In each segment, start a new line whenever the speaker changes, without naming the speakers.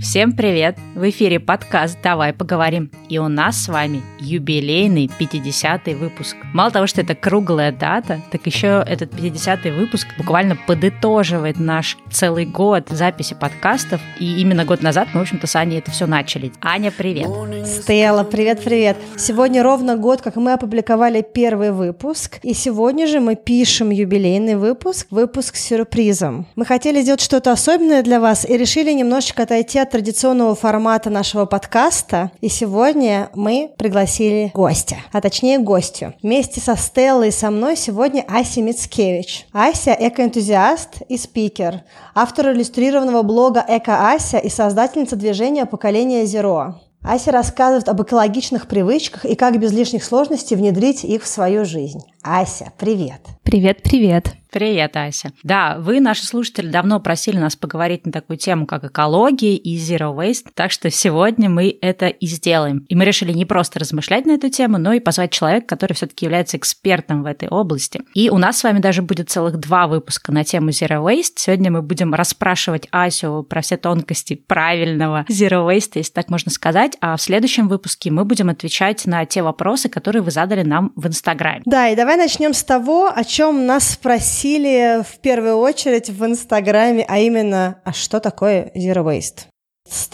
Всем привет! В эфире подкаст «Давай поговорим». И у нас с вами юбилейный 50-й выпуск. Мало того, что это круглая дата, так еще этот 50-й выпуск буквально подытоживает наш целый год записи подкастов. И именно год назад мы, в общем-то, с Аней это все начали. Аня, привет!
Стелла, привет-привет! Сегодня ровно год, как мы опубликовали первый выпуск. И сегодня же мы пишем юбилейный выпуск, выпуск с сюрпризом. Мы хотели сделать что-то особенное для вас и решили немножечко отойти от традиционного формата нашего подкаста. И сегодня мы пригласили гостя, а точнее гостю. Вместе со Стеллой и со мной сегодня Ася Мицкевич. Ася – экоэнтузиаст и спикер, автор иллюстрированного блога «Эко Ася» и создательница движения «Поколение Зеро». Ася рассказывает об экологичных привычках и как без лишних сложностей внедрить их в свою жизнь. Ася, привет!
Привет-привет!
Привет, Ася. Да, вы, наши слушатели, давно просили нас поговорить на такую тему, как экология и zero waste, так что сегодня мы это и сделаем. И мы решили не просто размышлять на эту тему, но и позвать человека, который все-таки является экспертом в этой области. И у нас с вами даже будет целых два выпуска на тему zero waste. Сегодня мы будем расспрашивать Асю про все тонкости правильного zero waste, если так можно сказать, а в следующем выпуске мы будем отвечать на те вопросы, которые вы задали нам в Инстаграме.
Да, и давай начнем с того, о чем нас спросили спросили в первую очередь в Инстаграме, а именно, а что такое Zero Waste?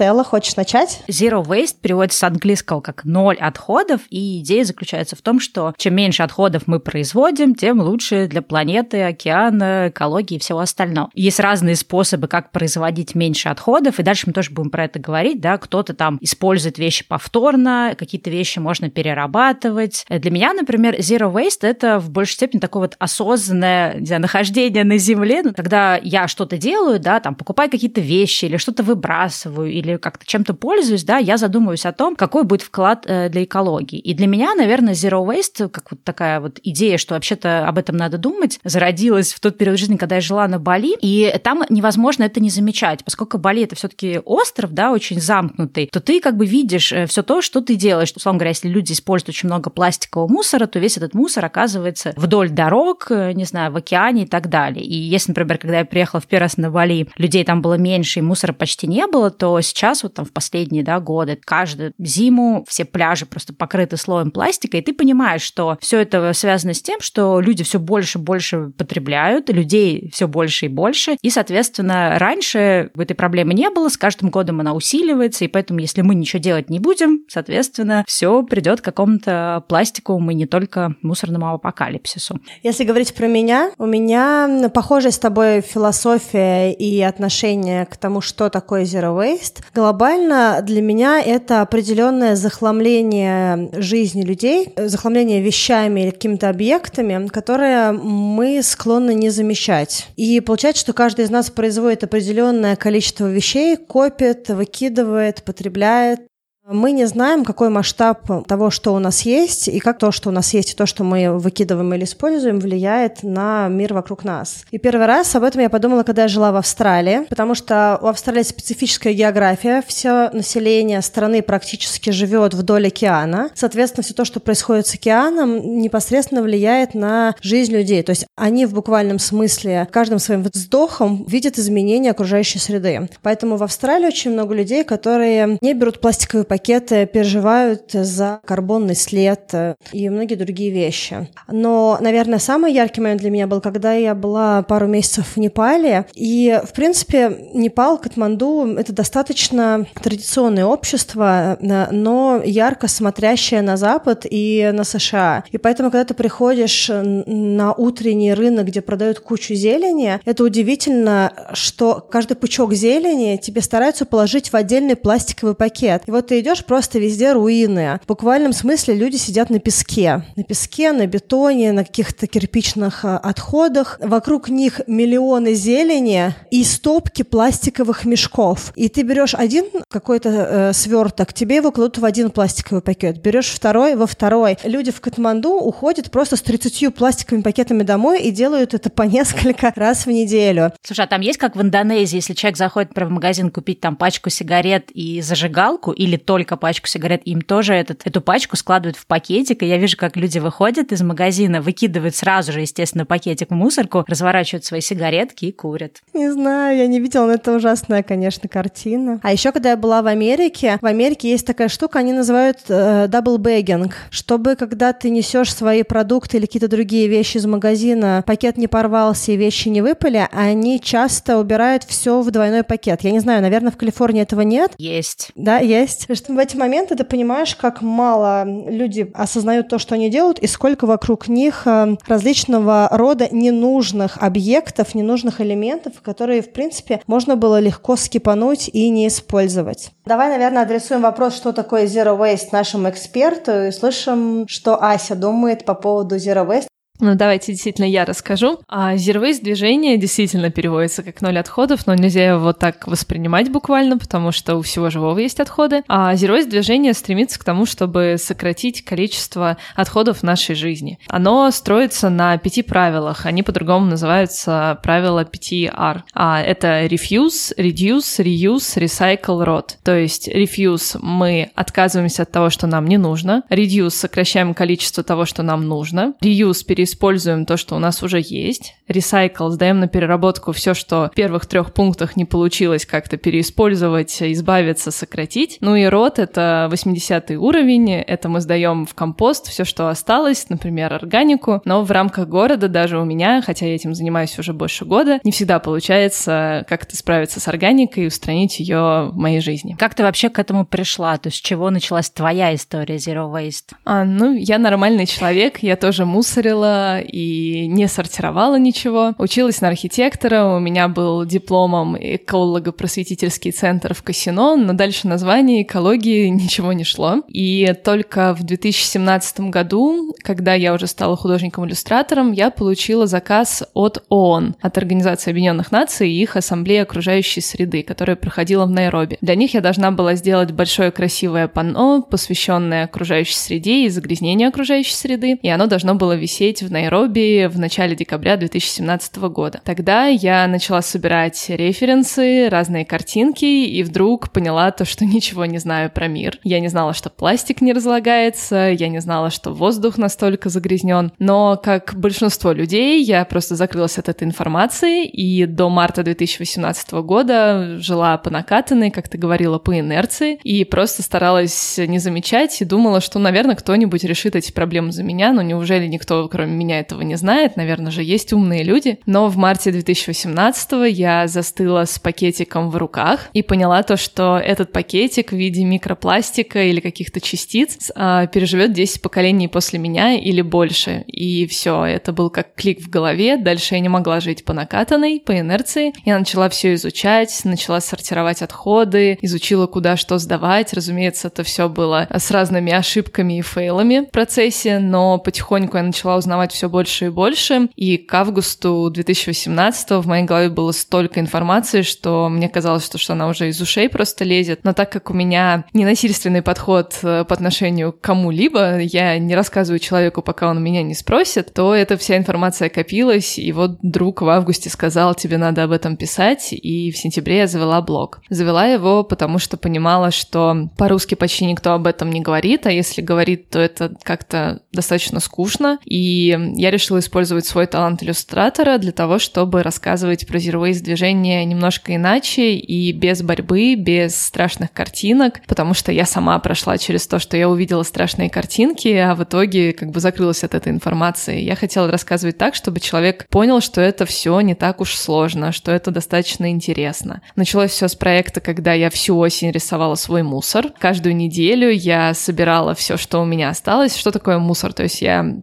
Стелла, хочешь начать?
Zero waste переводится с английского как ноль отходов, и идея заключается в том, что чем меньше отходов мы производим, тем лучше для планеты, океана, экологии и всего остального. Есть разные способы, как производить меньше отходов, и дальше мы тоже будем про это говорить, да, кто-то там использует вещи повторно, какие-то вещи можно перерабатывать. Для меня, например, zero waste — это в большей степени такое вот осознанное, не знаю, нахождение на Земле, когда я что-то делаю, да, там, покупаю какие-то вещи или что-то выбрасываю, вырабатываю или как-то чем-то пользуюсь, да, я задумываюсь о том, какой будет вклад э, для экологии. И для меня, наверное, Zero Waste, как вот такая вот идея, что вообще-то об этом надо думать, зародилась в тот период жизни, когда я жила на Бали, и там невозможно это не замечать, поскольку Бали это все-таки остров, да, очень замкнутый, то ты как бы видишь э, все то, что ты делаешь. Условно говоря, если люди используют очень много пластикового мусора, то весь этот мусор оказывается вдоль дорог, э, не знаю, в океане и так далее. И если, например, когда я приехала в первый раз на Бали, людей там было меньше и мусора почти не было, то сейчас вот там в последние да, годы каждую зиму все пляжи просто покрыты слоем пластика, и ты понимаешь, что все это связано с тем, что люди все больше и больше потребляют, людей все больше и больше, и, соответственно, раньше этой проблемы не было, с каждым годом она усиливается, и поэтому, если мы ничего делать не будем, соответственно, все придет к какому-то пластиковому и не только мусорному апокалипсису.
Если говорить про меня, у меня похожая с тобой философия и отношение к тому, что такое zero waste. Глобально для меня это определенное захламление жизни людей, захламление вещами или какими-то объектами, которые мы склонны не замечать. И получается, что каждый из нас производит определенное количество вещей, копит, выкидывает, потребляет, мы не знаем, какой масштаб того, что у нас есть, и как то, что у нас есть, и то, что мы выкидываем или используем, влияет на мир вокруг нас. И первый раз об этом я подумала, когда я жила в Австралии, потому что у Австралии специфическая география, все население страны практически живет вдоль океана. Соответственно, все то, что происходит с океаном, непосредственно влияет на жизнь людей. То есть они в буквальном смысле каждым своим вздохом видят изменения окружающей среды. Поэтому в Австралии очень много людей, которые не берут пластиковые пакеты, переживают за карбонный след э, и многие другие вещи. Но, наверное, самый яркий момент для меня был, когда я была пару месяцев в Непале. И, в принципе, Непал, Катманду — это достаточно традиционное общество, э, но ярко смотрящее на Запад и на США. И поэтому, когда ты приходишь на утренний рынок, где продают кучу зелени, это удивительно, что каждый пучок зелени тебе стараются положить в отдельный пластиковый пакет. И вот ты идешь просто везде руины. В буквальном смысле люди сидят на песке. На песке, на бетоне, на каких-то кирпичных э, отходах. Вокруг них миллионы зелени и стопки пластиковых мешков. И ты берешь один какой-то э, сверток, тебе его кладут в один пластиковый пакет. Берешь второй во второй. Люди в Катманду уходят просто с 30 пластиковыми пакетами домой и делают это по несколько раз в неделю.
Слушай, а там есть как в Индонезии, если человек заходит например, в магазин купить там пачку сигарет и зажигалку или только пачку сигарет, им тоже этот, эту пачку складывают в пакетик, и я вижу, как люди выходят из магазина, выкидывают сразу же, естественно, пакетик в мусорку, разворачивают свои сигаретки и курят.
Не знаю, я не видела, но это ужасная, конечно, картина. А еще, когда я была в Америке, в Америке есть такая штука, они называют э, double bagging, чтобы когда ты несешь свои продукты или какие-то другие вещи из магазина, пакет не порвался и вещи не выпали, они часто убирают все в двойной пакет. Я не знаю, наверное, в Калифорнии этого нет.
Есть.
Да, есть. Что в эти моменты ты понимаешь, как мало люди осознают то, что они делают, и сколько вокруг них э, различного рода ненужных объектов, ненужных элементов, которые, в принципе, можно было легко скипануть и не использовать. Давай, наверное, адресуем вопрос, что такое Zero Waste нашему эксперту, и слышим, что Ася думает по поводу Zero Waste.
Ну, давайте действительно я расскажу. А Zero движение действительно переводится как ноль отходов, но нельзя его так воспринимать буквально, потому что у всего живого есть отходы. А Zero движение стремится к тому, чтобы сократить количество отходов в нашей жизни. Оно строится на пяти правилах. Они по-другому называются правила 5R. А это refuse, reduce, reuse, recycle, rot. То есть refuse мы отказываемся от того, что нам не нужно. Reduce сокращаем количество того, что нам нужно. Reuse переиспользуем используем то, что у нас уже есть. Recycle, сдаем на переработку все, что в первых трех пунктах не получилось как-то переиспользовать, избавиться, сократить. Ну и рот — это 80 уровень, это мы сдаем в компост все, что осталось, например, органику, но в рамках города даже у меня, хотя я этим занимаюсь уже больше года, не всегда получается как-то справиться с органикой и устранить ее в моей жизни.
Как ты вообще к этому пришла? То есть с чего началась твоя история Zero Waste?
А, ну, я нормальный человек, я тоже мусорила, и не сортировала ничего. Училась на архитектора, у меня был дипломом эколого-просветительский центр в Касино, но дальше название экологии ничего не шло. И только в 2017 году, когда я уже стала художником-иллюстратором, я получила заказ от ООН, от Организации Объединенных Наций и их Ассамблеи окружающей среды, которая проходила в Найроби. Для них я должна была сделать большое красивое панно, посвященное окружающей среде и загрязнению окружающей среды, и оно должно было висеть в в Найроби в начале декабря 2017 года. Тогда я начала собирать референсы, разные картинки, и вдруг поняла то, что ничего не знаю про мир. Я не знала, что пластик не разлагается, я не знала, что воздух настолько загрязнен, но, как большинство людей, я просто закрылась от этой информации, и до марта 2018 года жила по накатанной, как ты говорила, по инерции, и просто старалась не замечать и думала, что, наверное, кто-нибудь решит эти проблемы за меня, но неужели никто, кроме меня этого не знает, наверное же есть умные люди. Но в марте 2018 я застыла с пакетиком в руках и поняла то, что этот пакетик в виде микропластика или каких-то частиц а, переживет 10 поколений после меня или больше. И все, это был как клик в голове. Дальше я не могла жить по накатанной, по инерции. Я начала все изучать, начала сортировать отходы, изучила, куда что сдавать. Разумеется, это все было с разными ошибками и фейлами в процессе, но потихоньку я начала узнавать узнавать все больше и больше. И к августу 2018 в моей голове было столько информации, что мне казалось, что, что она уже из ушей просто лезет. Но так как у меня ненасильственный подход э, по отношению к кому-либо, я не рассказываю человеку, пока он меня не спросит, то эта вся информация копилась, и вот друг в августе сказал, тебе надо об этом писать, и в сентябре я завела блог. Завела его, потому что понимала, что по-русски почти никто об этом не говорит, а если говорит, то это как-то достаточно скучно, и я решила использовать свой талант иллюстратора для того, чтобы рассказывать про Waste движение немножко иначе и без борьбы, без страшных картинок, потому что я сама прошла через то, что я увидела страшные картинки, а в итоге как бы закрылась от этой информации. Я хотела рассказывать так, чтобы человек понял, что это все не так уж сложно, что это достаточно интересно. Началось все с проекта, когда я всю осень рисовала свой мусор. Каждую неделю я собирала все, что у меня осталось. Что такое мусор? То есть я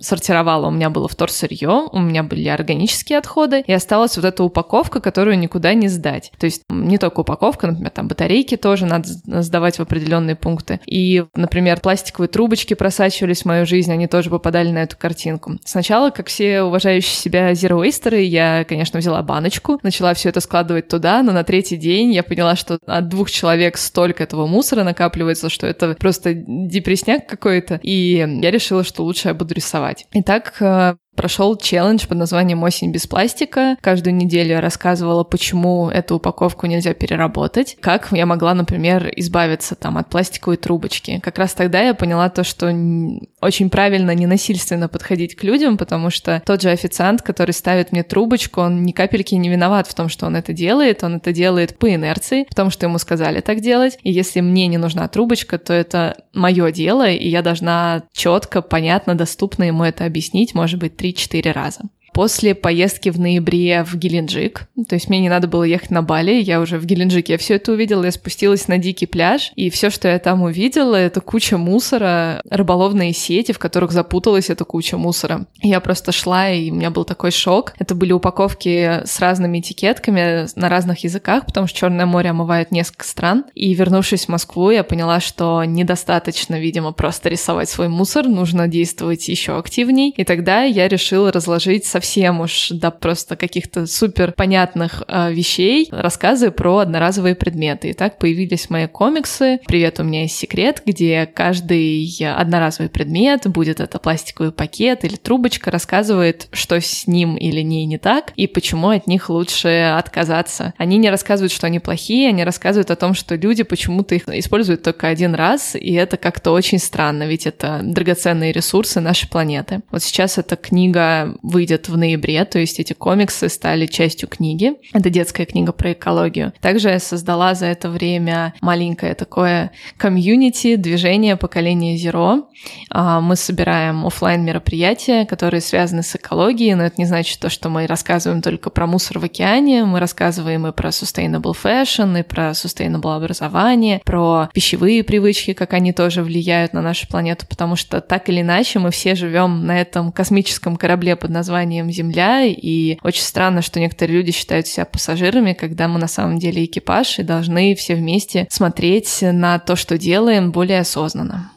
сортировала, у меня было вторсырье, у меня были органические отходы, и осталась вот эта упаковка, которую никуда не сдать. То есть не только упаковка, например, там батарейки тоже надо сдавать в определенные пункты. И, например, пластиковые трубочки просачивались в мою жизнь, они тоже попадали на эту картинку. Сначала, как все уважающие себя zero я, конечно, взяла баночку, начала все это складывать туда, но на третий день я поняла, что от двух человек столько этого мусора накапливается, что это просто депресняк какой-то. И я решила, что лучше лучше я буду рисовать. Итак, э, Прошел челлендж под названием «Осень без пластика». Каждую неделю я рассказывала, почему эту упаковку нельзя переработать, как я могла, например, избавиться там от пластиковой трубочки. Как раз тогда я поняла то, что очень правильно ненасильственно подходить к людям, потому что тот же официант, который ставит мне трубочку, он ни капельки не виноват в том, что он это делает, он это делает по инерции, потому что ему сказали так делать, и если мне не нужна трубочка, то это мое дело, и я должна четко, понятно, доступно ему это объяснить, может быть, 3-4 раза после поездки в ноябре в Геленджик. То есть мне не надо было ехать на Бали, я уже в Геленджике все это увидела, я спустилась на дикий пляж, и все, что я там увидела, это куча мусора, рыболовные сети, в которых запуталась эта куча мусора. Я просто шла, и у меня был такой шок. Это были упаковки с разными этикетками на разных языках, потому что Черное море омывает несколько стран. И вернувшись в Москву, я поняла, что недостаточно, видимо, просто рисовать свой мусор, нужно действовать еще активней. И тогда я решила разложить со совсем уж до просто каких-то супер понятных э, вещей рассказы про одноразовые предметы. И так появились мои комиксы «Привет, у меня есть секрет», где каждый одноразовый предмет, будет это пластиковый пакет или трубочка, рассказывает, что с ним или ней не так, и почему от них лучше отказаться. Они не рассказывают, что они плохие, они рассказывают о том, что люди почему-то их используют только один раз, и это как-то очень странно, ведь это драгоценные ресурсы нашей планеты. Вот сейчас эта книга выйдет в ноябре, то есть эти комиксы стали частью книги. Это детская книга про экологию. Также я создала за это время маленькое такое комьюнити, движение поколения Zero. А, мы собираем офлайн мероприятия, которые связаны с экологией, но это не значит то, что мы рассказываем только про мусор в океане, мы рассказываем и про sustainable fashion, и про sustainable образование, про пищевые привычки, как они тоже влияют на нашу планету, потому что так или иначе мы все живем на этом космическом корабле под названием названием Земля, и очень странно, что некоторые люди считают себя пассажирами, когда мы на самом деле экипаж и должны все вместе смотреть на то, что делаем, более осознанно.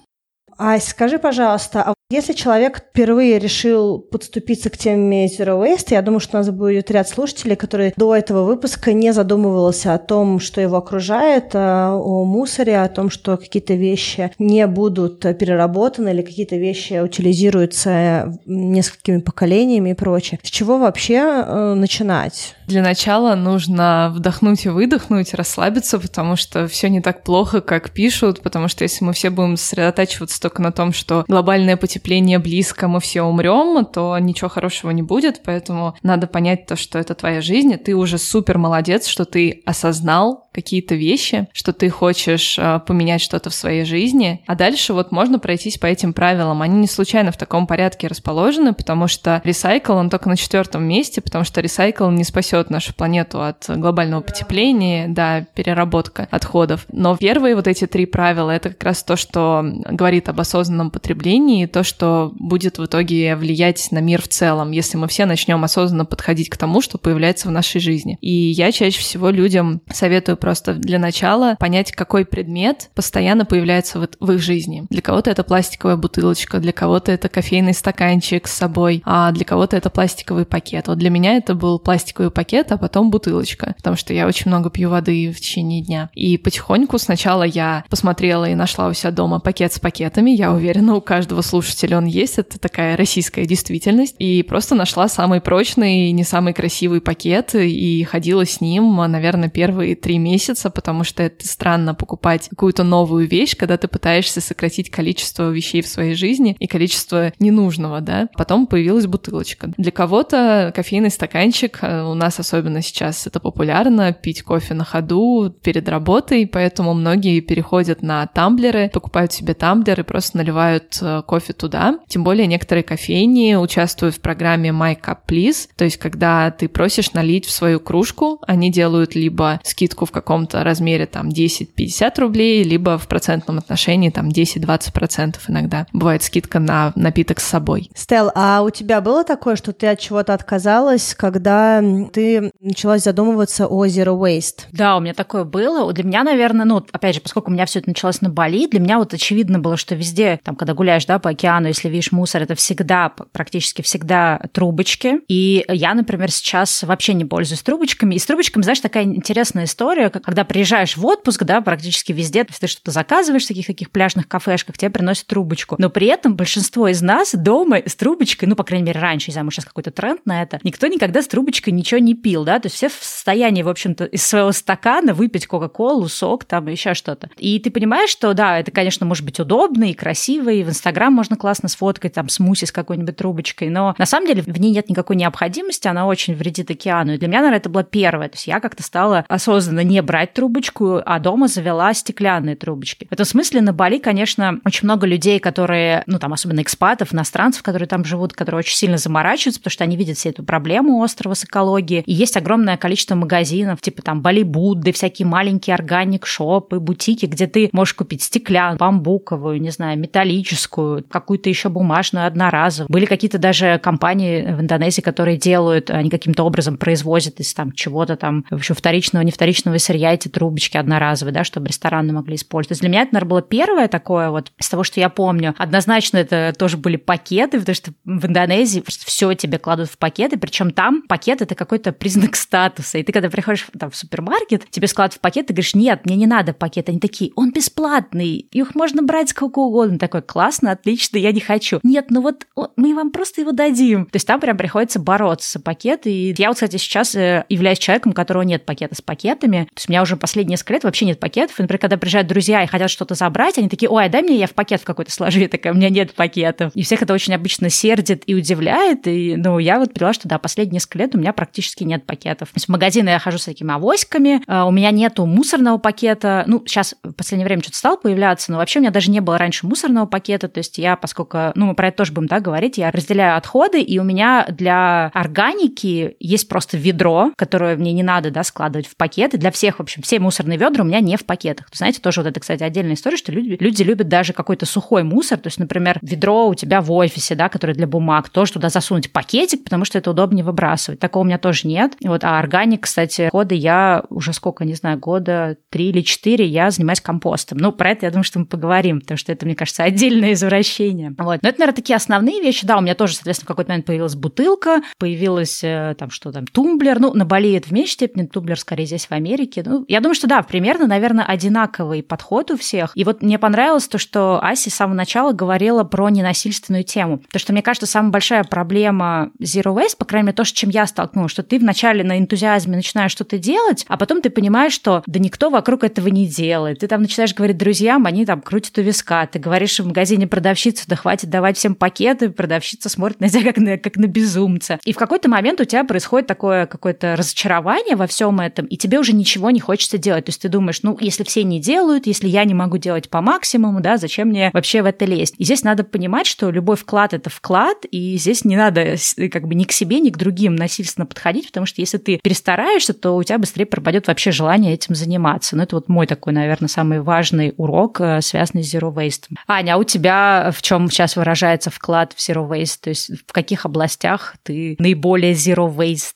Ась, скажи, пожалуйста, а если человек впервые решил подступиться к теме Zero Waste, я думаю, что у нас будет ряд слушателей, которые до этого выпуска не задумывался о том, что его окружает, а, о мусоре, о том, что какие-то вещи не будут переработаны или какие-то вещи утилизируются несколькими поколениями и прочее. С чего вообще э, начинать?
Для начала нужно вдохнуть и выдохнуть, расслабиться, потому что все не так плохо, как пишут, потому что если мы все будем сосредотачиваться только на том, что глобальное потепление близко, мы все умрем, то ничего хорошего не будет, поэтому надо понять то, что это твоя жизнь, и ты уже супер молодец, что ты осознал, какие-то вещи, что ты хочешь э, поменять что-то в своей жизни, а дальше вот можно пройтись по этим правилам. Они не случайно в таком порядке расположены, потому что ресайкл, он только на четвертом месте, потому что ресайкл не спасет нашу планету от глобального потепления, да, переработка отходов. Но первые вот эти три правила — это как раз то, что говорит об осознанном потреблении, то, что будет в итоге влиять на мир в целом, если мы все начнем осознанно подходить к тому, что появляется в нашей жизни. И я чаще всего людям советую просто для начала понять, какой предмет постоянно появляется в, в их жизни. Для кого-то это пластиковая бутылочка, для кого-то это кофейный стаканчик с собой, а для кого-то это пластиковый пакет. Вот для меня это был пластиковый пакет, а потом бутылочка, потому что я очень много пью воды в течение дня. И потихоньку сначала я посмотрела и нашла у себя дома пакет с пакетами. Я уверена, у каждого слушателя он есть. Это такая российская действительность. И просто нашла самый прочный, не самый красивый пакет и ходила с ним, наверное, первые три месяца месяца, потому что это странно покупать какую-то новую вещь, когда ты пытаешься сократить количество вещей в своей жизни и количество ненужного, да. Потом появилась бутылочка. Для кого-то кофейный стаканчик, э, у нас особенно сейчас это популярно, пить кофе на ходу перед работой, поэтому многие переходят на тамблеры, покупают себе тамблеры, просто наливают э, кофе туда. Тем более некоторые кофейни участвуют в программе My Cup Please, то есть когда ты просишь налить в свою кружку, они делают либо скидку в каком-то размере там 10-50 рублей, либо в процентном отношении там 10-20% иногда. Бывает скидка на напиток с собой.
Стел, а у тебя было такое, что ты от чего-то отказалась, когда ты ты началась задумываться о zero waste?
Да, у меня такое было. Для меня, наверное, ну, опять же, поскольку у меня все это началось на Бали, для меня вот очевидно было, что везде, там, когда гуляешь, да, по океану, если видишь мусор, это всегда, практически всегда трубочки. И я, например, сейчас вообще не пользуюсь трубочками. И с трубочками, знаешь, такая интересная история, когда приезжаешь в отпуск, да, практически везде, если ты что-то заказываешь в таких каких пляжных кафешках, тебе приносят трубочку. Но при этом большинство из нас дома с трубочкой, ну, по крайней мере, раньше, не знаю, сейчас какой-то тренд на это, никто никогда с трубочкой ничего не пил, да, то есть все в состоянии, в общем-то, из своего стакана выпить Кока-Колу, сок, там, еще что-то. И ты понимаешь, что, да, это, конечно, может быть удобно и красиво, и в Инстаграм можно классно сфоткать, там, смуси с какой-нибудь трубочкой, но на самом деле в ней нет никакой необходимости, она очень вредит океану. И для меня, наверное, это было первое. То есть я как-то стала осознанно не брать трубочку, а дома завела стеклянные трубочки. В этом смысле на Бали, конечно, очень много людей, которые, ну, там, особенно экспатов, иностранцев, которые там живут, которые очень сильно заморачиваются, потому что они видят всю эту проблему острова с экологией. И есть огромное количество магазинов, типа там Бали Будды, всякие маленькие органик-шопы, бутики, где ты можешь купить стеклянную, бамбуковую, не знаю, металлическую, какую-то еще бумажную, одноразовую. Были какие-то даже компании в Индонезии, которые делают, они каким-то образом производят из там чего-то там, в общем, вторичного, не вторичного сырья эти трубочки одноразовые, да, чтобы рестораны могли использовать. Для меня это, наверное, было первое такое вот, из того, что я помню. Однозначно это тоже были пакеты, потому что в Индонезии все тебе кладут в пакеты, причем там пакет это какой-то признак статуса. И ты когда приходишь там, в супермаркет, тебе складывают в пакет, ты говоришь, нет, мне не надо пакет. Они такие, он бесплатный, их можно брать сколько угодно. Такой, классно, отлично, я не хочу. Нет, ну вот мы вам просто его дадим. То есть там прям приходится бороться за пакет. И я вот, кстати, сейчас э, являюсь человеком, у которого нет пакета с пакетами. То есть у меня уже последние несколько лет вообще нет пакетов. И, например, когда приезжают друзья и хотят что-то забрать, они такие, ой, а дай мне я в пакет в какой-то сложу. Я такая, у меня нет пакетов. И всех это очень обычно сердит и удивляет. И, ну, я вот поняла, что да, последние несколько лет у меня практически нет пакетов. То есть в магазины я хожу с такими авоськами, а у меня нету мусорного пакета. Ну, сейчас в последнее время что-то стало появляться, но вообще у меня даже не было раньше мусорного пакета. То есть я, поскольку, ну, мы про это тоже будем, да, говорить, я разделяю отходы, и у меня для органики есть просто ведро, которое мне не надо, да, складывать в пакеты. Для всех, в общем, все мусорные ведра у меня не в пакетах. Знаете, тоже вот это, кстати, отдельная история, что люди, люди любят даже какой-то сухой мусор. То есть, например, ведро у тебя в офисе, да, которое для бумаг, тоже туда засунуть пакетик, потому что это удобнее выбрасывать. Такого у меня тоже нет. Вот, а органик, кстати, годы я уже сколько, не знаю, года три или четыре я занимаюсь компостом. Ну, про это я думаю, что мы поговорим, потому что это, мне кажется, отдельное извращение. Вот. Но это, наверное, такие основные вещи. Да, у меня тоже, соответственно, в какой-то момент появилась бутылка, появилась э, там что там, тумблер. Ну, на Бали это в меньшей степени, тумблер скорее здесь в Америке. Ну, я думаю, что да, примерно, наверное, одинаковый подход у всех. И вот мне понравилось то, что Аси с самого начала говорила про ненасильственную тему. Потому что, мне кажется, самая большая проблема Zero Waste, по крайней мере, то, с чем я столкнулась, что ты вначале на энтузиазме начинаешь что-то делать, а потом ты понимаешь, что да никто вокруг этого не делает. Ты там начинаешь говорить друзьям, они там крутят у виска. Ты говоришь в магазине продавщице, да хватит давать всем пакеты, продавщица смотрит на тебя как на, как на безумца. И в какой-то момент у тебя происходит такое какое-то разочарование во всем этом, и тебе уже ничего не хочется делать. То есть ты думаешь, ну, если все не делают, если я не могу делать по максимуму, да, зачем мне вообще в это лезть? И здесь надо понимать, что любой вклад – это вклад, и здесь не надо как бы ни к себе, ни к другим насильственно подходить, потому что если ты перестараешься, то у тебя быстрее пропадет вообще желание этим заниматься. Ну, это вот мой такой, наверное, самый важный урок, э, связанный с Zero Waste. Аня, а у тебя в чем сейчас выражается вклад в Zero Waste? То есть в каких областях ты наиболее Zero Waste?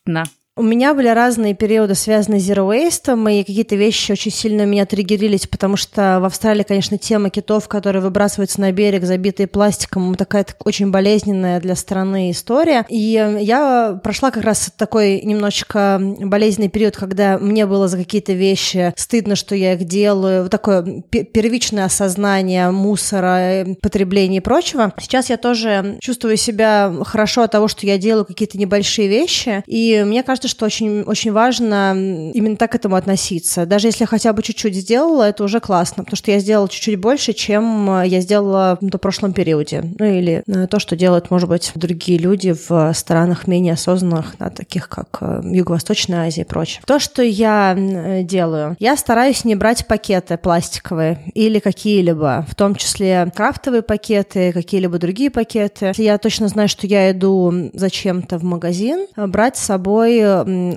У меня были разные периоды, связанные с Zero Waste, и какие-то вещи очень сильно меня триггерились, потому что в Австралии, конечно, тема китов, которые выбрасываются на берег, забитые пластиком, такая очень болезненная для страны история. И я прошла как раз такой немножечко болезненный период, когда мне было за какие-то вещи стыдно, что я их делаю, вот такое первичное осознание мусора, потребления и прочего. Сейчас я тоже чувствую себя хорошо от того, что я делаю какие-то небольшие вещи, и мне кажется, что очень, очень важно именно так к этому относиться. Даже если я хотя бы чуть-чуть сделала, это уже классно, потому что я сделала чуть-чуть больше, чем я сделала в прошлом периоде. Ну или э, то, что делают, может быть, другие люди в странах менее осознанных, да, таких как э, Юго-Восточная Азия и прочее. То, что я э, делаю, я стараюсь не брать пакеты пластиковые или какие-либо, в том числе крафтовые пакеты, какие-либо другие пакеты. Если я точно знаю, что я иду зачем-то в магазин, брать с собой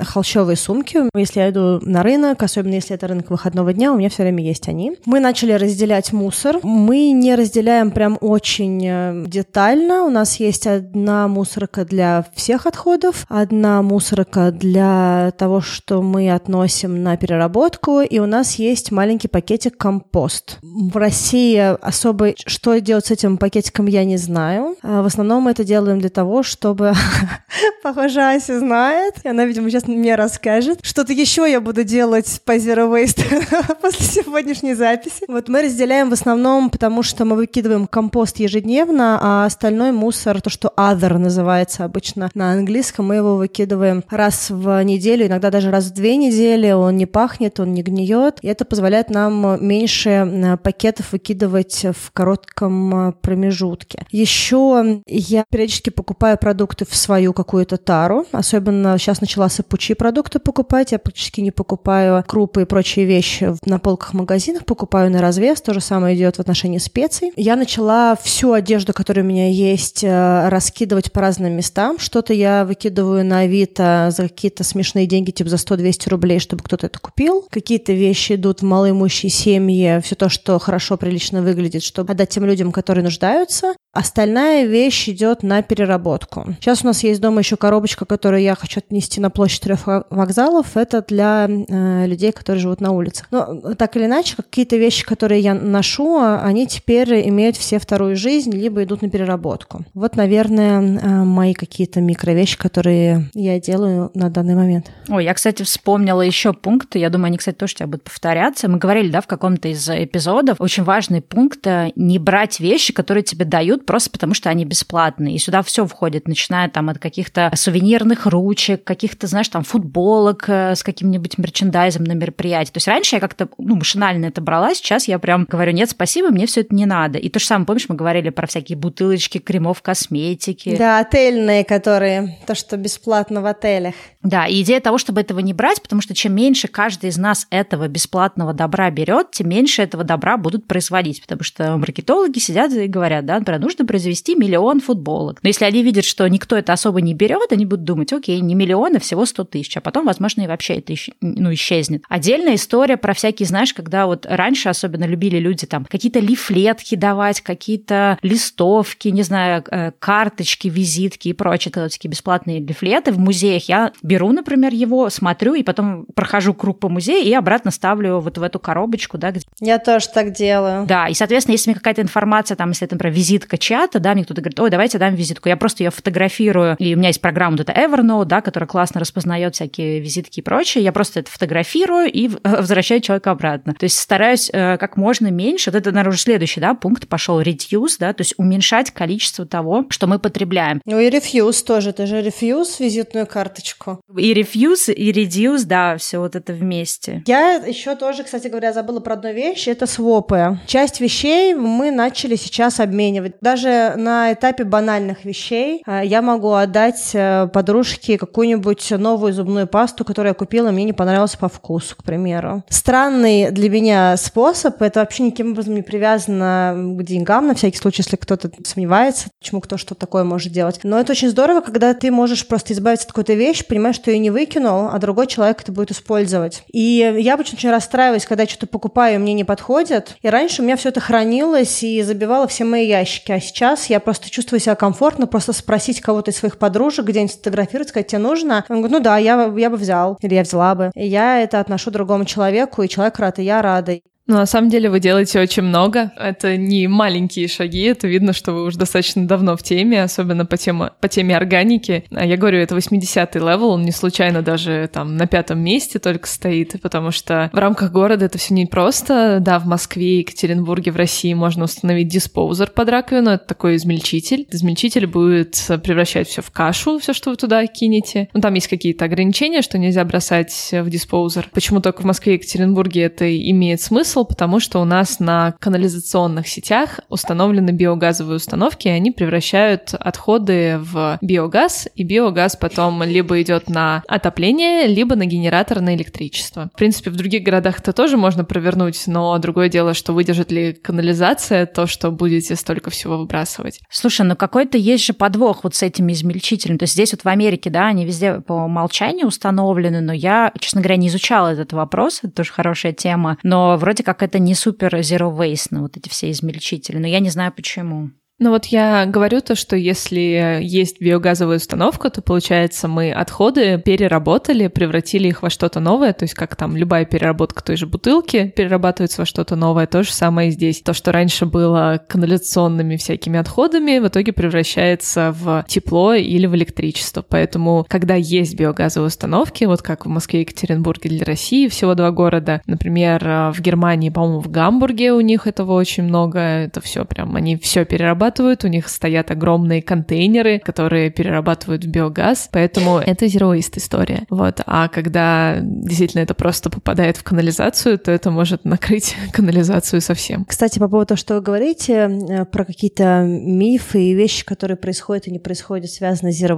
холщовые сумки. Если я иду на рынок, особенно если это рынок выходного дня, у меня все время есть они. Мы начали разделять мусор. Мы не разделяем прям очень э, детально. У нас есть одна мусорка для всех отходов, одна мусорка для того, что мы относим на переработку, и у нас есть маленький пакетик компост. В России особо что делать с этим пакетиком я не знаю. А в основном мы это делаем для того, чтобы... Похоже, Ася знает, и она, видимо, сейчас мне расскажет. Что-то еще я буду делать по Zero Waste после сегодняшней записи. Вот мы разделяем в основном, потому что мы выкидываем компост ежедневно, а остальной мусор, то, что other называется обычно на английском, мы его выкидываем раз в неделю, иногда даже раз в две недели. Он не пахнет, он не гниет. И это позволяет нам меньше пакетов выкидывать в коротком промежутке. Еще я периодически покупаю продукты в свою какую-то тару. Особенно сейчас начала сыпучие продукты покупать. Я практически не покупаю крупы и прочие вещи на полках магазинах. Покупаю на развес. То же самое идет в отношении специй. Я начала всю одежду, которая у меня есть, э, раскидывать по разным местам. Что-то я выкидываю на Авито за какие-то смешные деньги, типа за 100-200 рублей, чтобы кто-то это купил. Какие-то вещи идут в малоимущие семьи. Все то, что хорошо, прилично выглядит, чтобы отдать тем людям, которые нуждаются. Остальная вещь идет на переработку. Сейчас у нас есть дома еще коробочка, которую я хочу отнести на площадь трех вокзалов. Это для э, людей, которые живут на улицах. Но так или иначе, какие-то вещи, которые я ношу, они теперь имеют все вторую жизнь, либо идут на переработку. Вот, наверное, э, мои какие-то микровещи, которые я делаю на данный момент.
Ой, я, кстати, вспомнила еще пункты. Я думаю, они, кстати, тоже тебя будут повторяться. Мы говорили, да, в каком-то из эпизодов. Очень важный пункт — не брать вещи, которые тебе дают просто потому, что они бесплатные. И сюда все входит, начиная там от каких-то сувенирных ручек, каких-то, знаешь, там футболок э, с каким-нибудь мерчендайзом на мероприятии. То есть раньше я как-то ну, машинально это брала, сейчас я прям говорю, нет, спасибо, мне все это не надо. И то же самое, помнишь, мы говорили про всякие бутылочки кремов косметики.
Да, отельные, которые, то, что бесплатно в отелях.
Да, и идея того, чтобы этого не брать, потому что чем меньше каждый из нас этого бесплатного добра берет, тем меньше этого добра будут производить, потому что маркетологи сидят и говорят, да, например, нужно произвести миллион футболок. Но если они видят, что никто это особо не берет, они будут думать, окей, не миллион, а всего 100 тысяч, а потом, возможно, и вообще это ну, исчезнет. Отдельная история про всякие, знаешь, когда вот раньше особенно любили люди там какие-то лифлетки давать, какие-то листовки, не знаю, э, карточки, визитки и прочие такие бесплатные лифлеты в музеях. Я беру, например, его, смотрю, и потом прохожу круг по музею и обратно ставлю вот в эту коробочку, да, где...
Я тоже так делаю.
Да, и, соответственно, если мне какая-то информация, там, если это, например, визитка чата, да, мне кто-то говорит, ой, давайте дам визитку, я просто ее фотографирую, и у меня есть программа, вот это Evernote, да, которая классно распознает всякие визитки и прочее, я просто это фотографирую и возвращаю человека обратно. То есть стараюсь э, как можно меньше, вот это, наверное, уже следующий, да, пункт пошел, reduce, да, то есть уменьшать количество того, что мы потребляем.
Ну и refuse тоже, ты же refuse визитную карточку.
И refuse, и reduce, да, все вот это вместе.
Я еще тоже, кстати говоря, забыла про одну вещь, это свопы. Часть вещей мы начали сейчас обменивать. Даже на этапе банальных вещей э, я могу отдать э, подружке какую-нибудь новую зубную пасту, которую я купила, мне не понравилась по вкусу, к примеру. Странный для меня способ, это вообще никаким образом не привязано к деньгам, на всякий случай, если кто-то сомневается, почему кто что такое может делать. Но это очень здорово, когда ты можешь просто избавиться от какой-то вещи, понимаешь, что ее не выкинул, а другой человек это будет использовать. И я обычно очень расстраиваюсь, когда я что-то покупаю, и мне не подходит. И раньше у меня все это хранилось и забивало все мои ящики, а сейчас я просто чувствую себя комфортно, просто спросить кого-то из своих подружек, где-нибудь сфотографировать, сказать, тебе нужно? Он говорит, ну да, я, я бы взял, или я взяла бы. И я это отношу другому человеку, и человек рад, и я рада.
Ну, на самом деле вы делаете очень много. Это не маленькие шаги, это видно, что вы уже достаточно давно в теме, особенно по, теме, по теме органики. А я говорю, это 80-й level, он не случайно даже там на пятом месте только стоит, потому что в рамках города это все непросто. Да, в Москве, Екатеринбурге, в России можно установить диспоузер под раковину, это такой измельчитель. Измельчитель будет превращать все в кашу, все, что вы туда кинете. Ну, там есть какие-то ограничения, что нельзя бросать в диспоузер. Почему только в Москве и Екатеринбурге это имеет смысл? Смысл, потому что у нас на канализационных сетях установлены биогазовые установки, и они превращают отходы в биогаз, и биогаз потом либо идет на отопление, либо на генератор на электричество. В принципе, в других городах это тоже можно провернуть, но другое дело, что выдержит ли канализация то, что будете столько всего выбрасывать.
Слушай, ну какой-то есть же подвох вот с этими измельчителями. То есть здесь вот в Америке, да, они везде по умолчанию установлены, но я, честно говоря, не изучала этот вопрос, это тоже хорошая тема, но вроде как это не супер zero waste, ну, вот эти все измельчители, но я не знаю почему.
Ну вот я говорю то, что если есть биогазовая установка, то получается мы отходы переработали, превратили их во что-то новое, то есть как там любая переработка той же бутылки перерабатывается во что-то новое, то же самое и здесь. То, что раньше было канализационными всякими отходами, в итоге превращается в тепло или в электричество. Поэтому, когда есть биогазовые установки, вот как в Москве Екатеринбурге для России, всего два города, например, в Германии, по-моему, в Гамбурге у них этого очень много, это все прям, они все перерабатывают перерабатывают, у них стоят огромные контейнеры, которые перерабатывают в биогаз, поэтому это waste история. Вот. А когда действительно это просто попадает в канализацию, то это может накрыть канализацию совсем.
Кстати, по поводу того, что вы говорите э, про какие-то мифы и вещи, которые происходят и не происходят, связанные с zero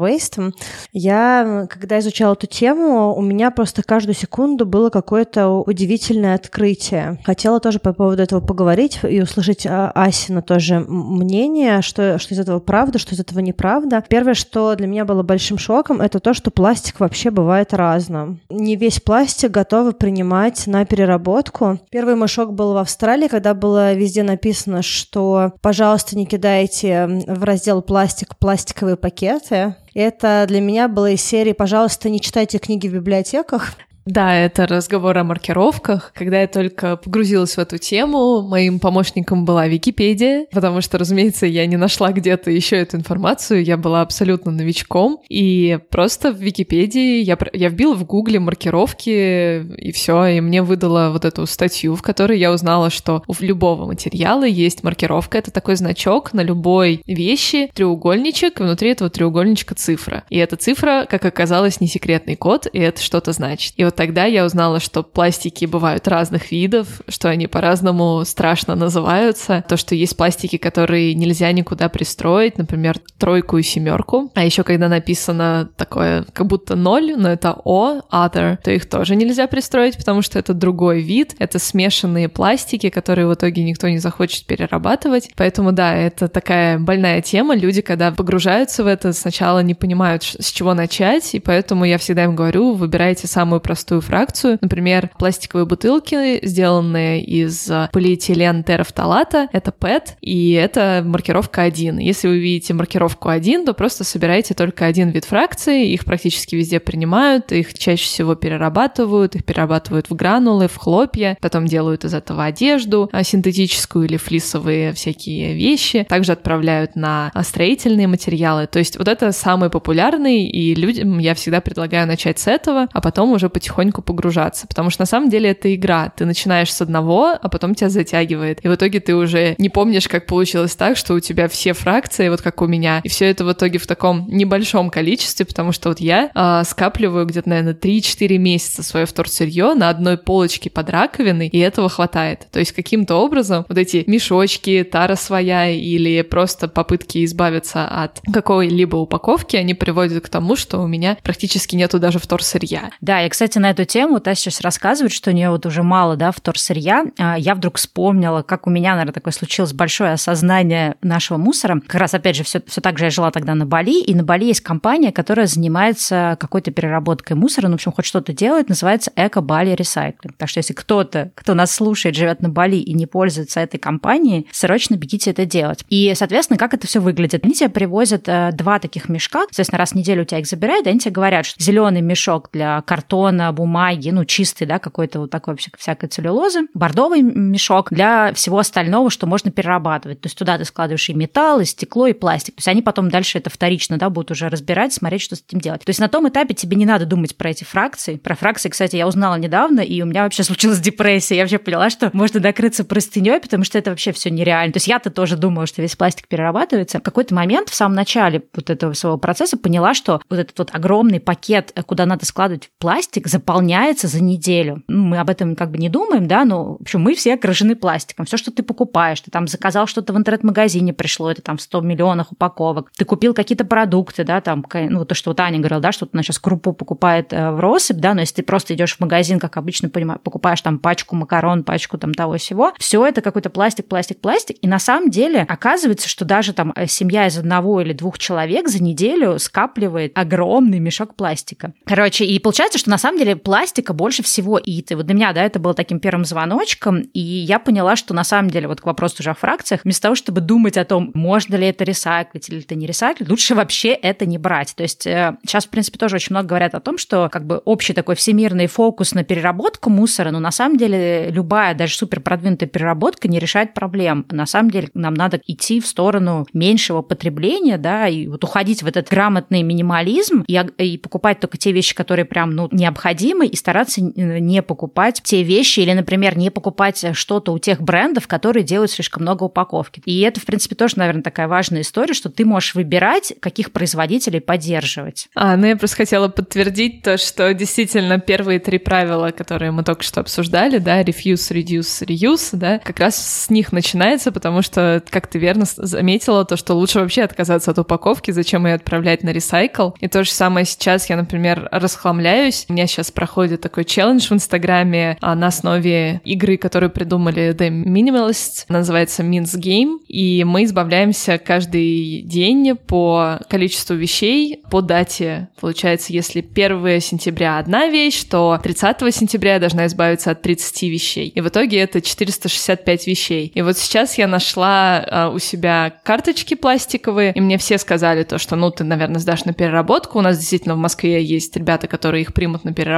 я, когда изучала эту тему, у меня просто каждую секунду было какое-то удивительное открытие. Хотела тоже по поводу этого поговорить и услышать а, Асина тоже мнение, мнение, что, что из этого правда, что из этого неправда. Первое, что для меня было большим шоком, это то, что пластик вообще бывает разным. Не весь пластик готовы принимать на переработку. Первый мой шок был в Австралии, когда было везде написано, что, пожалуйста, не кидайте в раздел пластик пластиковые пакеты. Это для меня было из серии «Пожалуйста, не читайте книги в библиотеках».
Да, это разговор о маркировках. Когда я только погрузилась в эту тему, моим помощником была Википедия, потому что, разумеется, я не нашла где-то еще эту информацию, я была абсолютно новичком, и просто в Википедии я, я вбила в Гугле маркировки, и все, и мне выдала вот эту статью, в которой я узнала, что у любого материала есть маркировка, это такой значок на любой вещи, треугольничек, внутри этого треугольничка цифра. И эта цифра, как оказалось, не секретный код, и это что-то значит. И вот тогда я узнала, что пластики бывают разных видов, что они по-разному страшно называются. То, что есть пластики, которые нельзя никуда пристроить, например, тройку и семерку. А еще когда написано такое, как будто ноль, но это О, other, то их тоже нельзя пристроить, потому что это другой вид, это смешанные пластики, которые в итоге никто не захочет перерабатывать. Поэтому да, это такая больная тема. Люди, когда погружаются в это, сначала не понимают, с чего начать, и поэтому я всегда им говорю, выбирайте самую простую простую фракцию. Например, пластиковые бутылки, сделанные из полиэтилен терафталата, это PET, и это маркировка 1. Если вы видите маркировку 1, то просто собираете только один вид фракции, их практически везде принимают, их чаще всего перерабатывают, их перерабатывают в гранулы, в хлопья, потом делают из этого одежду, а, синтетическую или флисовые всякие вещи, также отправляют на строительные материалы. То есть вот это самый популярный, и людям я всегда предлагаю начать с этого, а потом уже потихоньку потихоньку погружаться, потому что на самом деле это игра. Ты начинаешь с одного, а потом тебя затягивает. И в итоге ты уже не помнишь, как получилось так, что у тебя все фракции, вот как у меня, и все это в итоге в таком небольшом количестве, потому что вот я э, скапливаю где-то, наверное, 3-4 месяца свое вторсырье на одной полочке под раковиной, и этого хватает. То есть каким-то образом вот эти мешочки, тара своя или просто попытки избавиться от какой-либо упаковки, они приводят к тому, что у меня практически нету даже вторсырья.
Да, и, кстати, на эту тему та сейчас рассказывает, что у нее вот уже мало, да, вторсырья. А я вдруг вспомнила, как у меня, наверное, такое случилось большое осознание нашего мусора. Как раз, опять же, все, все так же я жила тогда на Бали, и на Бали есть компания, которая занимается какой-то переработкой мусора, ну, в общем, хоть что-то делает, называется Эко Бали Recycling. Так что если кто-то, кто нас слушает, живет на Бали и не пользуется этой компанией, срочно бегите это делать. И, соответственно, как это все выглядит? Они тебе привозят э, два таких мешка, соответственно, раз в неделю у тебя их забирают, они тебе говорят, что зеленый мешок для картона, бумаги, ну, чистый, да, какой-то вот такой всякой целлюлозы, бордовый мешок для всего остального, что можно перерабатывать. То есть туда ты складываешь и металл, и стекло, и пластик. То есть они потом дальше это вторично, да, будут уже разбирать, смотреть, что с этим делать. То есть на том этапе тебе не надо думать про эти фракции. Про фракции, кстати, я узнала недавно, и у меня вообще случилась депрессия. Я вообще поняла, что можно накрыться простыней, потому что это вообще все нереально. То есть я-то тоже думала, что весь пластик перерабатывается. В какой-то момент в самом начале вот этого своего процесса поняла, что вот этот вот огромный пакет, куда надо складывать пластик, заполняется за неделю. Ну, мы об этом как бы не думаем, да, но в общем, мы все окружены пластиком. Все, что ты покупаешь, ты там заказал что-то в интернет-магазине, пришло это там в 100 миллионах упаковок. Ты купил какие-то продукты, да, там, ну, то, что вот Аня говорила, да, что она сейчас крупу покупает э, в россыпь, да, но если ты просто идешь в магазин, как обычно покупаешь там пачку макарон, пачку там того всего, все это какой-то пластик, пластик, пластик. И на самом деле оказывается, что даже там э, семья из одного или двух человек за неделю скапливает огромный мешок пластика. Короче, и получается, что на самом деле пластика больше всего и ты. Вот для меня, да, это было таким первым звоночком, и я поняла, что на самом деле, вот к вопросу уже о фракциях, вместо того, чтобы думать о том, можно ли это ресайклить или это не ресайклить, лучше вообще это не брать. То есть э, сейчас, в принципе, тоже очень много говорят о том, что как бы общий такой всемирный фокус на переработку мусора, но на самом деле любая, даже супер продвинутая переработка не решает проблем. На самом деле нам надо идти в сторону меньшего потребления, да, и вот уходить в этот грамотный минимализм и, и покупать только те вещи, которые прям, ну, необходимы, и стараться не покупать те вещи или, например, не покупать что-то у тех брендов, которые делают слишком много упаковки. И это, в принципе, тоже, наверное, такая важная история, что ты можешь выбирать, каких производителей поддерживать.
А, ну я просто хотела подтвердить то, что действительно первые три правила, которые мы только что обсуждали, да, refuse, reduce, reuse, да, как раз с них начинается, потому что, как ты верно заметила, то, что лучше вообще отказаться от упаковки, зачем ее отправлять на ресайкл. И то же самое сейчас я, например, расхламляюсь. У меня сейчас проходит такой челлендж в Инстаграме а, на основе игры, которую придумали The Minimalists, называется Means Game, и мы избавляемся каждый день по количеству вещей, по дате. Получается, если 1 сентября одна вещь, то 30 сентября я должна избавиться от 30 вещей. И в итоге это 465 вещей. И вот сейчас я нашла а, у себя карточки пластиковые, и мне все сказали то, что, ну, ты, наверное, сдашь на переработку. У нас действительно в Москве есть ребята, которые их примут на переработку.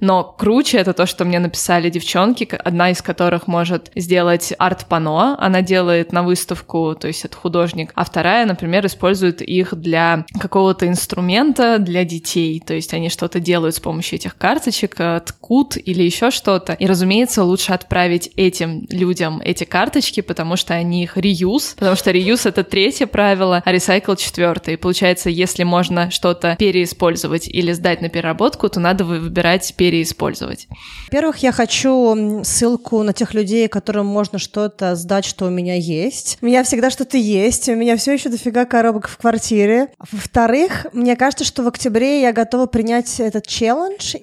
Но круче это то, что мне написали девчонки, одна из которых может сделать арт-пано. Она делает на выставку, то есть это художник. А вторая, например, использует их для какого-то инструмента для детей. То есть они что-то делают с помощью этих карточек, э, ткут или еще что-то. И, разумеется, лучше отправить этим людям эти карточки, потому что они их реюз, потому что реюз — это третье правило, а ресайкл — четвертое. И получается, если можно что-то переиспользовать или сдать на переработку, то надо выбирать переиспользовать.
Во-первых, я хочу ссылку на тех людей, которым можно что-то сдать, что у меня есть. У меня всегда что-то есть, у меня все еще дофига коробок в квартире. Во-вторых, мне кажется, что в октябре я готова принять этот челлендж.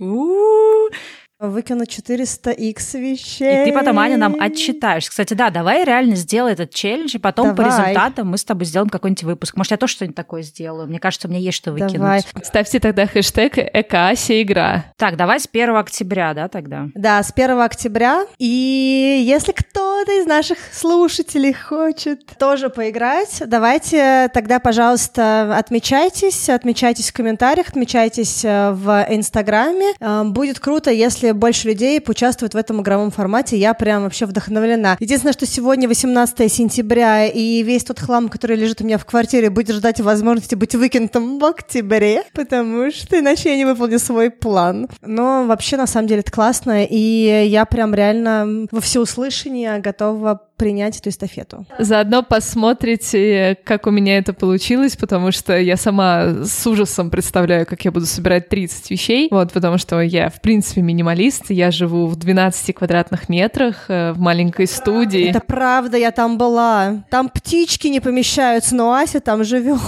Выкину 400x вещей.
И ты потом, Аня, нам отчитаешь. Кстати, да, давай реально сделай этот челлендж, и потом давай. по результатам мы с тобой сделаем какой-нибудь выпуск. Может, я тоже что-нибудь такое сделаю. Мне кажется, у меня есть что выкинуть. Давай.
Ставьте тогда хэштег «Экоася игра».
Так, давай с 1 октября, да, тогда?
Да, с 1 октября. И если кто-то из наших слушателей хочет тоже поиграть, давайте тогда, пожалуйста, отмечайтесь, отмечайтесь в комментариях, отмечайтесь э, в Инстаграме. Э, будет круто, если больше людей поучаствует в этом игровом формате, я прям вообще вдохновлена. Единственное, что сегодня 18 сентября, и весь тот хлам, который лежит у меня в квартире, будет ждать возможности быть выкинутым в октябре, потому что иначе я не выполню свой план. Но вообще, на самом деле, это классно, и я прям реально во всеуслышание готова принять эту эстафету.
Заодно посмотрите, как у меня это получилось, потому что я сама с ужасом представляю, как я буду собирать 30 вещей, вот, потому что я, в принципе, минималист, я живу в 12 квадратных метрах э, в маленькой студии.
Это правда, я там была. Там птички не помещаются, но Ася там живет.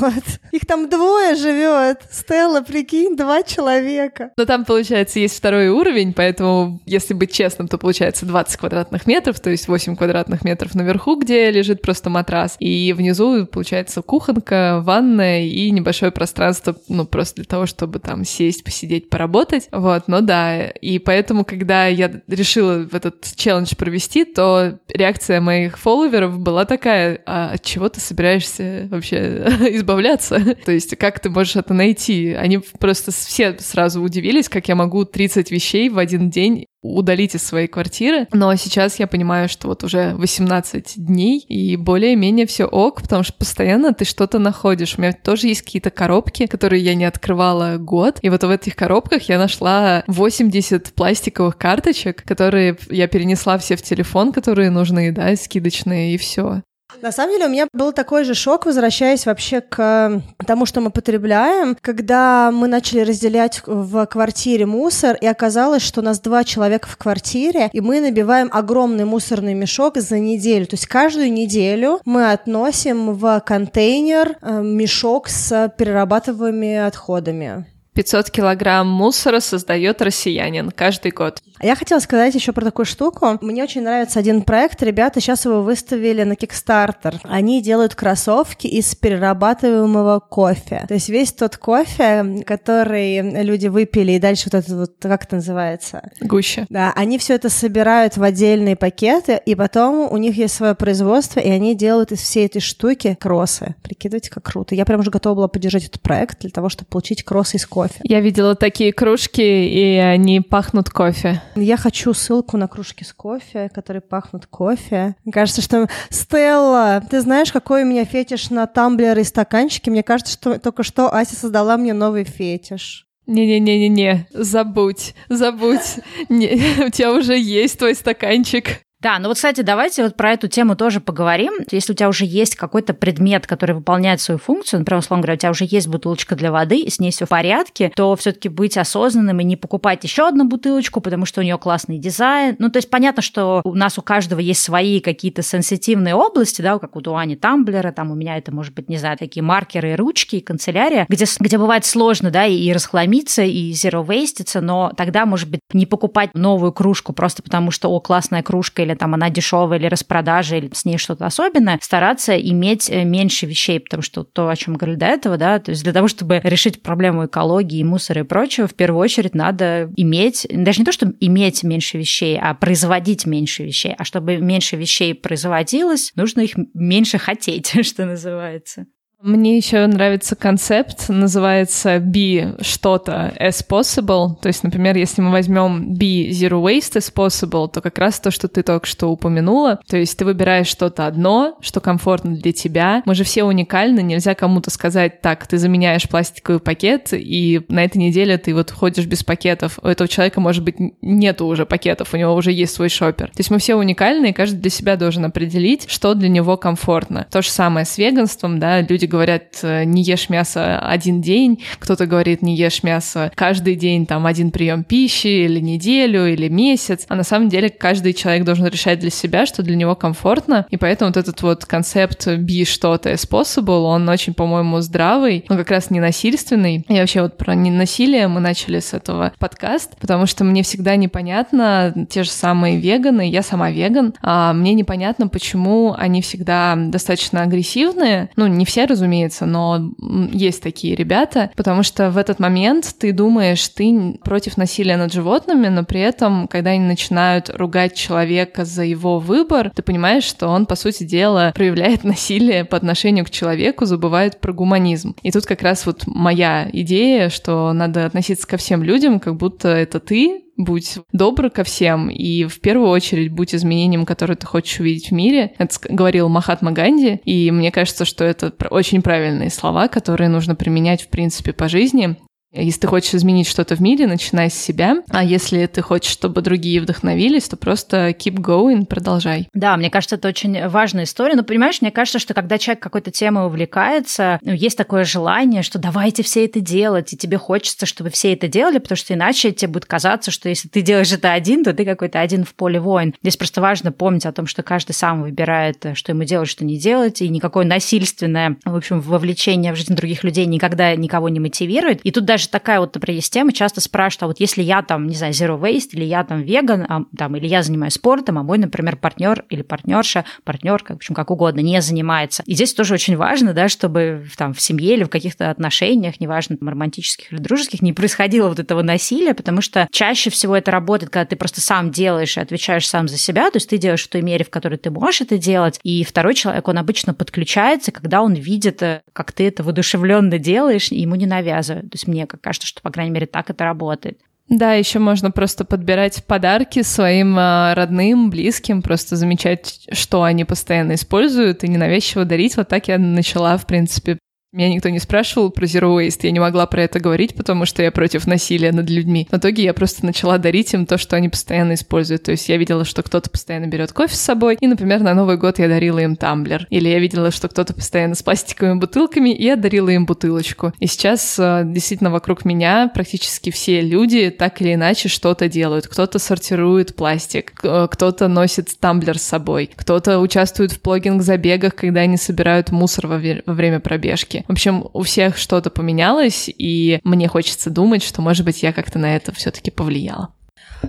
Их там двое живет. Стелла, прикинь, два человека.
Но там, получается, есть второй уровень, поэтому, если быть честным, то получается 20 квадратных метров, то есть 8 квадратных метров метров наверху, где лежит просто матрас, и внизу, получается, кухонка, ванная и небольшое пространство, ну, просто для того, чтобы там сесть, посидеть, поработать. Вот, но да, и поэтому, когда я решила в этот челлендж провести, то реакция моих фолловеров была такая, а от чего ты собираешься вообще избавляться? То есть, как ты можешь это найти? Они просто все сразу удивились, как я могу 30 вещей в один день удалить из своей квартиры. Но сейчас я понимаю, что вот уже 18 дней, и более-менее все ок, потому что постоянно ты что-то находишь. У меня тоже есть какие-то коробки, которые я не открывала год. И вот в этих коробках я нашла 80 пластиковых карточек, которые я перенесла все в телефон, которые нужны, да, скидочные, и все.
На самом деле у меня был такой же шок, возвращаясь вообще к тому, что мы потребляем, когда мы начали разделять в квартире мусор, и оказалось, что у нас два человека в квартире, и мы набиваем огромный мусорный мешок за неделю. То есть каждую неделю мы относим в контейнер э, мешок с перерабатываемыми отходами.
500 килограмм мусора создает россиянин каждый год.
А я хотела сказать еще про такую штуку. Мне очень нравится один проект. Ребята сейчас его выставили на Kickstarter. Они делают кроссовки из перерабатываемого кофе. То есть весь тот кофе, который люди выпили, и дальше вот это вот, как это называется?
Гуще.
Да, они все это собирают в отдельные пакеты, и потом у них есть свое производство, и они делают из всей этой штуки кроссы. Прикидывайте, как круто. Я прям уже готова была поддержать этот проект для того, чтобы получить кроссы из кофе.
Я видела такие кружки, и они пахнут кофе.
Я хочу ссылку на кружки с кофе, которые пахнут кофе. Мне кажется, что... Стелла, ты знаешь, какой у меня фетиш на тамблеры и стаканчики? Мне кажется, что только что Ася создала мне новый фетиш.
Не-не-не-не-не, забудь, забудь. Не, у тебя уже есть твой стаканчик.
Да, ну вот, кстати, давайте вот про эту тему тоже поговорим. Если у тебя уже есть какой-то предмет, который выполняет свою функцию, например, условно говоря, у тебя уже есть бутылочка для воды, и с ней все в порядке, то все-таки быть осознанным и не покупать еще одну бутылочку, потому что у нее классный дизайн. Ну, то есть понятно, что у нас у каждого есть свои какие-то сенситивные области, да, как у Туани Тамблера, там у меня это, может быть, не знаю, такие маркеры, ручки, канцелярия, где, где бывает сложно, да, и, расхламиться, и zero вейститься, но тогда, может быть, не покупать новую кружку просто потому, что, о, классная кружка или там она дешевая или распродажа, или с ней что-то особенное, стараться иметь э, меньше вещей, потому что то, о чем говорили до этого, да, то есть для того, чтобы решить проблему экологии, мусора и прочего, в первую очередь надо иметь, даже не то, чтобы иметь меньше вещей, а производить меньше вещей. А чтобы меньше вещей производилось, нужно их меньше хотеть, что называется.
Мне еще нравится концепт, называется be что-то as possible. То есть, например, если мы возьмем be zero waste as possible, то как раз то, что ты только что упомянула. То есть ты выбираешь что-то одно, что комфортно для тебя. Мы же все уникальны, нельзя кому-то сказать, так, ты заменяешь пластиковый пакет, и на этой неделе ты вот ходишь без пакетов. У этого человека, может быть, нету уже пакетов, у него уже есть свой шопер. То есть мы все уникальны, и каждый для себя должен определить, что для него комфортно. То же самое с веганством, да, люди говорят, э, не ешь мясо один день, кто-то говорит, не ешь мясо каждый день, там, один прием пищи, или неделю, или месяц. А на самом деле каждый человек должен решать для себя, что для него комфортно, и поэтому вот этот вот концепт «be что-то as possible», он очень, по-моему, здравый, но как раз не насильственный. И вообще вот про ненасилие мы начали с этого подкаст, потому что мне всегда непонятно, те же самые веганы, я сама веган, а мне непонятно, почему они всегда достаточно агрессивные, ну, не все, разумеется, но есть такие ребята, потому что в этот момент ты думаешь, ты против насилия над животными, но при этом, когда они начинают ругать человека за его выбор, ты понимаешь, что он, по сути дела, проявляет насилие по отношению к человеку, забывает про гуманизм. И тут как раз вот моя идея, что надо относиться ко всем людям, как будто это ты, будь добр ко всем и в первую очередь будь изменением, которое ты хочешь увидеть в мире. Это говорил Махатма Ганди, и мне кажется, что это очень правильные слова, которые нужно применять в принципе по жизни. Если ты хочешь изменить что-то в мире, начинай с себя. А если ты хочешь, чтобы другие вдохновились, то просто keep going, продолжай.
Да, мне кажется, это очень важная история. Но понимаешь, мне кажется, что когда человек какой-то темой увлекается, ну, есть такое желание, что давайте все это делать, и тебе хочется, чтобы все это делали, потому что иначе тебе будет казаться, что если ты делаешь это один, то ты какой-то один в поле воин. Здесь просто важно помнить о том, что каждый сам выбирает, что ему делать, что не делать, и никакое насильственное, в общем, вовлечение в жизнь других людей никогда никого не мотивирует. И тут даже даже такая вот, например, есть тема, часто спрашивают, а вот если я там, не знаю, zero waste, или я там веган, а, там, или я занимаюсь спортом, а мой, например, партнер или партнерша, партнерка, в общем, как угодно, не занимается. И здесь тоже очень важно, да, чтобы там в семье или в каких-то отношениях, неважно, там, романтических или дружеских, не происходило вот этого насилия, потому что чаще всего это работает, когда ты просто сам делаешь и отвечаешь сам за себя, то есть ты делаешь в той мере, в которой ты можешь это делать, и второй человек, он обычно подключается, когда он видит, э, как ты это воодушевленно делаешь, и ему не навязывают. То есть мне как кажется, что, по крайней мере, так это работает.
Да, еще можно просто подбирать подарки своим а, родным, близким, просто замечать, что они постоянно используют, и ненавязчиво дарить. Вот так я начала, в принципе, Меня никто не спрашивал про Zero Waste, я не могла про это говорить, потому что я против насилия над людьми. В итоге я просто начала дарить им то, что они постоянно используют. То есть я видела, что кто-то постоянно берет кофе с собой, и, например, на Новый год я дарила им тамблер. Или я видела, что кто-то постоянно с пластиковыми бутылками, и я дарила им бутылочку. И сейчас э, действительно вокруг меня практически все люди так или иначе что-то делают. Кто-то сортирует пластик, э, кто-то носит тамблер с собой, кто-то участвует в плогинг-забегах, когда они собирают мусор во, во время пробежки. В общем, у всех что-то поменялось, и мне хочется думать, что, может быть, я как-то на это все-таки повлияла.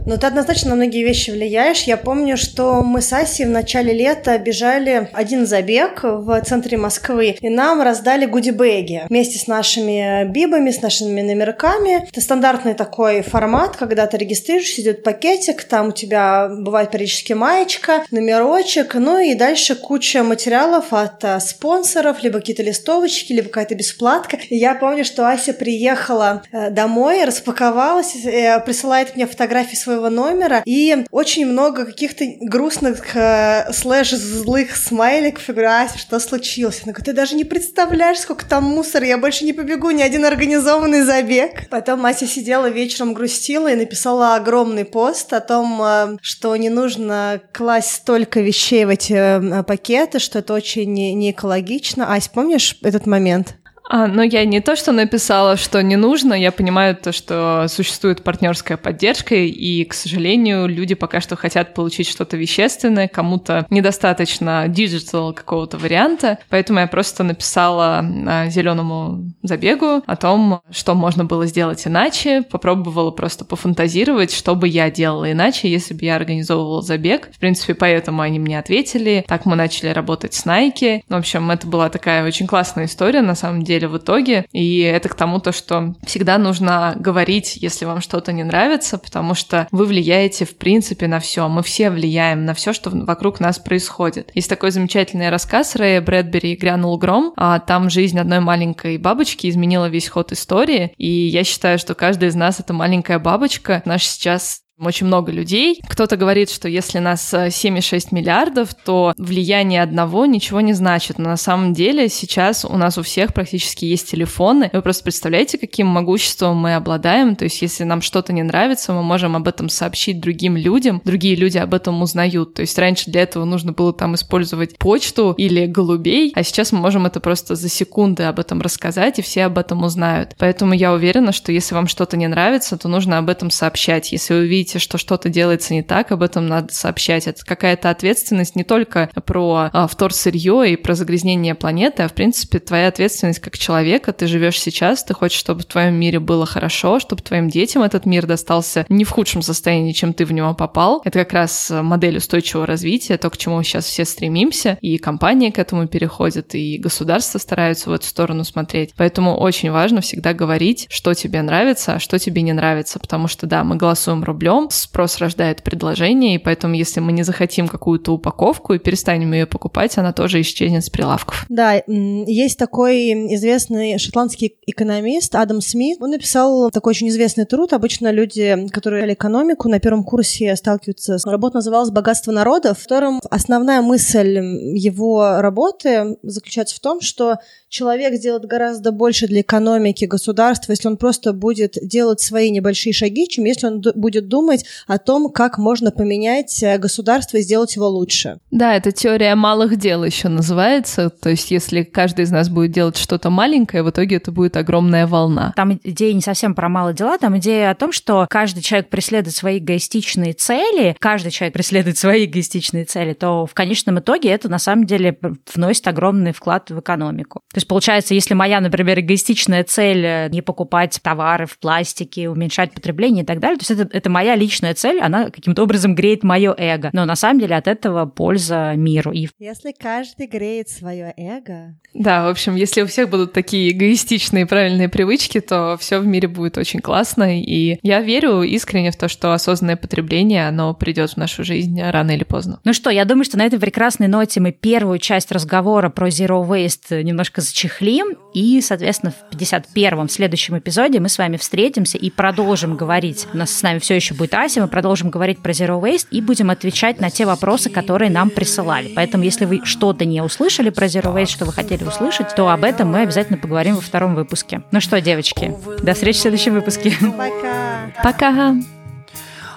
Ну, ты однозначно на многие вещи влияешь. Я помню, что мы с Асей в начале лета бежали один забег в центре Москвы, и нам раздали гудибэги вместе с нашими бибами, с нашими номерками. Это стандартный такой формат, когда ты регистрируешься, идет пакетик, там у тебя бывает периодически маечка, номерочек, ну и дальше куча материалов от а, спонсоров, либо какие-то листовочки, либо какая-то бесплатка. И я помню, что Ася приехала э, домой, распаковалась, э, присылает мне фотографии своего номера, и очень много каких-то грустных э, слэш злых смайликов. Я говорю, что случилось? Она говорит, ты даже не представляешь, сколько там мусора, я больше не побегу ни один организованный забег. Потом Ася сидела вечером, грустила и написала огромный пост о том, э, что не нужно класть столько вещей в эти э, пакеты, что это очень не экологично. Ась, помнишь этот момент?
А, но я не то, что написала, что не нужно, я понимаю то, что существует партнерская поддержка, и, к сожалению, люди пока что хотят получить что-то вещественное, кому-то недостаточно digital какого-то варианта, поэтому я просто написала а, зеленому забегу о том, что можно было сделать иначе, попробовала просто пофантазировать, что бы я делала иначе, если бы я организовывала забег. В принципе, поэтому они мне ответили. Так мы начали работать с Nike. В общем, это была такая очень классная история, на самом деле, деле в итоге. И это к тому, то, что всегда нужно говорить, если вам что-то не нравится, потому что вы влияете в принципе на все. Мы все влияем на все, что вокруг нас происходит. Есть такой замечательный рассказ Рэя Брэдбери «Грянул гром». А там жизнь одной маленькой бабочки изменила весь ход истории. И я считаю, что каждый из нас — это маленькая бабочка. Наш сейчас очень много людей. Кто-то говорит, что если нас 7,6 э, миллиардов, то влияние одного ничего не значит. Но на самом деле сейчас у нас у всех практически есть телефоны. Вы просто представляете, каким могуществом мы обладаем. То есть если нам что-то не нравится, мы можем об этом сообщить другим людям. Другие люди об этом узнают. То есть раньше для этого нужно было там использовать почту или голубей, а сейчас мы можем это просто за секунды об этом рассказать, и все об этом узнают. Поэтому я уверена, что если вам что-то не нравится, то нужно об этом сообщать. Если вы видите видите, что что-то делается не так, об этом надо сообщать. Это какая-то ответственность не только про а, вторсырье и про загрязнение планеты, а в принципе твоя ответственность как человека. Ты живешь сейчас, ты хочешь, чтобы в твоем мире было хорошо, чтобы твоим детям этот мир достался не в худшем состоянии, чем ты в него попал. Это как раз модель устойчивого развития, то, к чему сейчас все стремимся, и компании к этому переходят, и государства стараются в эту сторону смотреть. Поэтому очень важно всегда говорить, что тебе нравится, а что тебе не нравится, потому что, да, мы голосуем рублем, рублем, спрос рождает предложение, и поэтому если мы не захотим какую-то упаковку и перестанем ее покупать, она тоже исчезнет с прилавков.
Да, есть такой известный шотландский экономист Адам Смит. Он написал такой очень известный труд. Обычно люди, которые взяли экономику, на первом курсе сталкиваются с... Работа называлась «Богатство народов», в котором основная мысль его работы заключается в том, что человек сделает гораздо больше для экономики государства, если он просто будет делать свои небольшие шаги, чем если он будет думать о том, как можно поменять э, государство и сделать его лучше.
Да, это теория малых дел еще называется. То есть, если каждый из нас будет делать что-то маленькое, в итоге это будет огромная волна.
Там идея не совсем про малые дела, там идея о том, что каждый человек преследует свои эгоистичные цели, каждый человек преследует свои эгоистичные цели, то в конечном итоге это на самом деле вносит огромный вклад в экономику. То есть, получается, если моя, например, эгоистичная цель э, не покупать товары в пластике, уменьшать потребление и так далее, то есть это, это моя личная цель, она каким-то образом греет мое эго. Но на самом деле от этого польза миру. И...
Если каждый греет свое эго...
Да, в общем, если у всех будут такие эгоистичные правильные привычки, то все в мире будет очень классно. И я верю искренне в то, что осознанное потребление, оно придет в нашу жизнь рано или поздно.
Ну что, я думаю, что на этой прекрасной ноте мы первую часть разговора про Zero Waste немножко зачехлим, и, соответственно, в 51-м, в следующем эпизоде мы с вами встретимся и продолжим говорить. У нас с нами все еще будет будет Ася, мы продолжим говорить про Zero Waste и будем отвечать на те вопросы, которые нам присылали. Поэтому, если вы что-то не услышали про Zero Waste, что вы хотели услышать, то об этом мы обязательно поговорим во втором выпуске. Ну что, девочки, до встречи в следующем выпуске.
Пока.
Пока!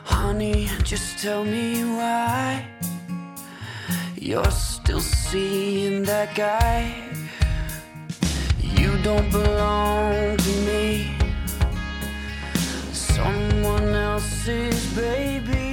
Honey, just tell me why you're still seeing that guy. You don't belong to me. someone else's baby.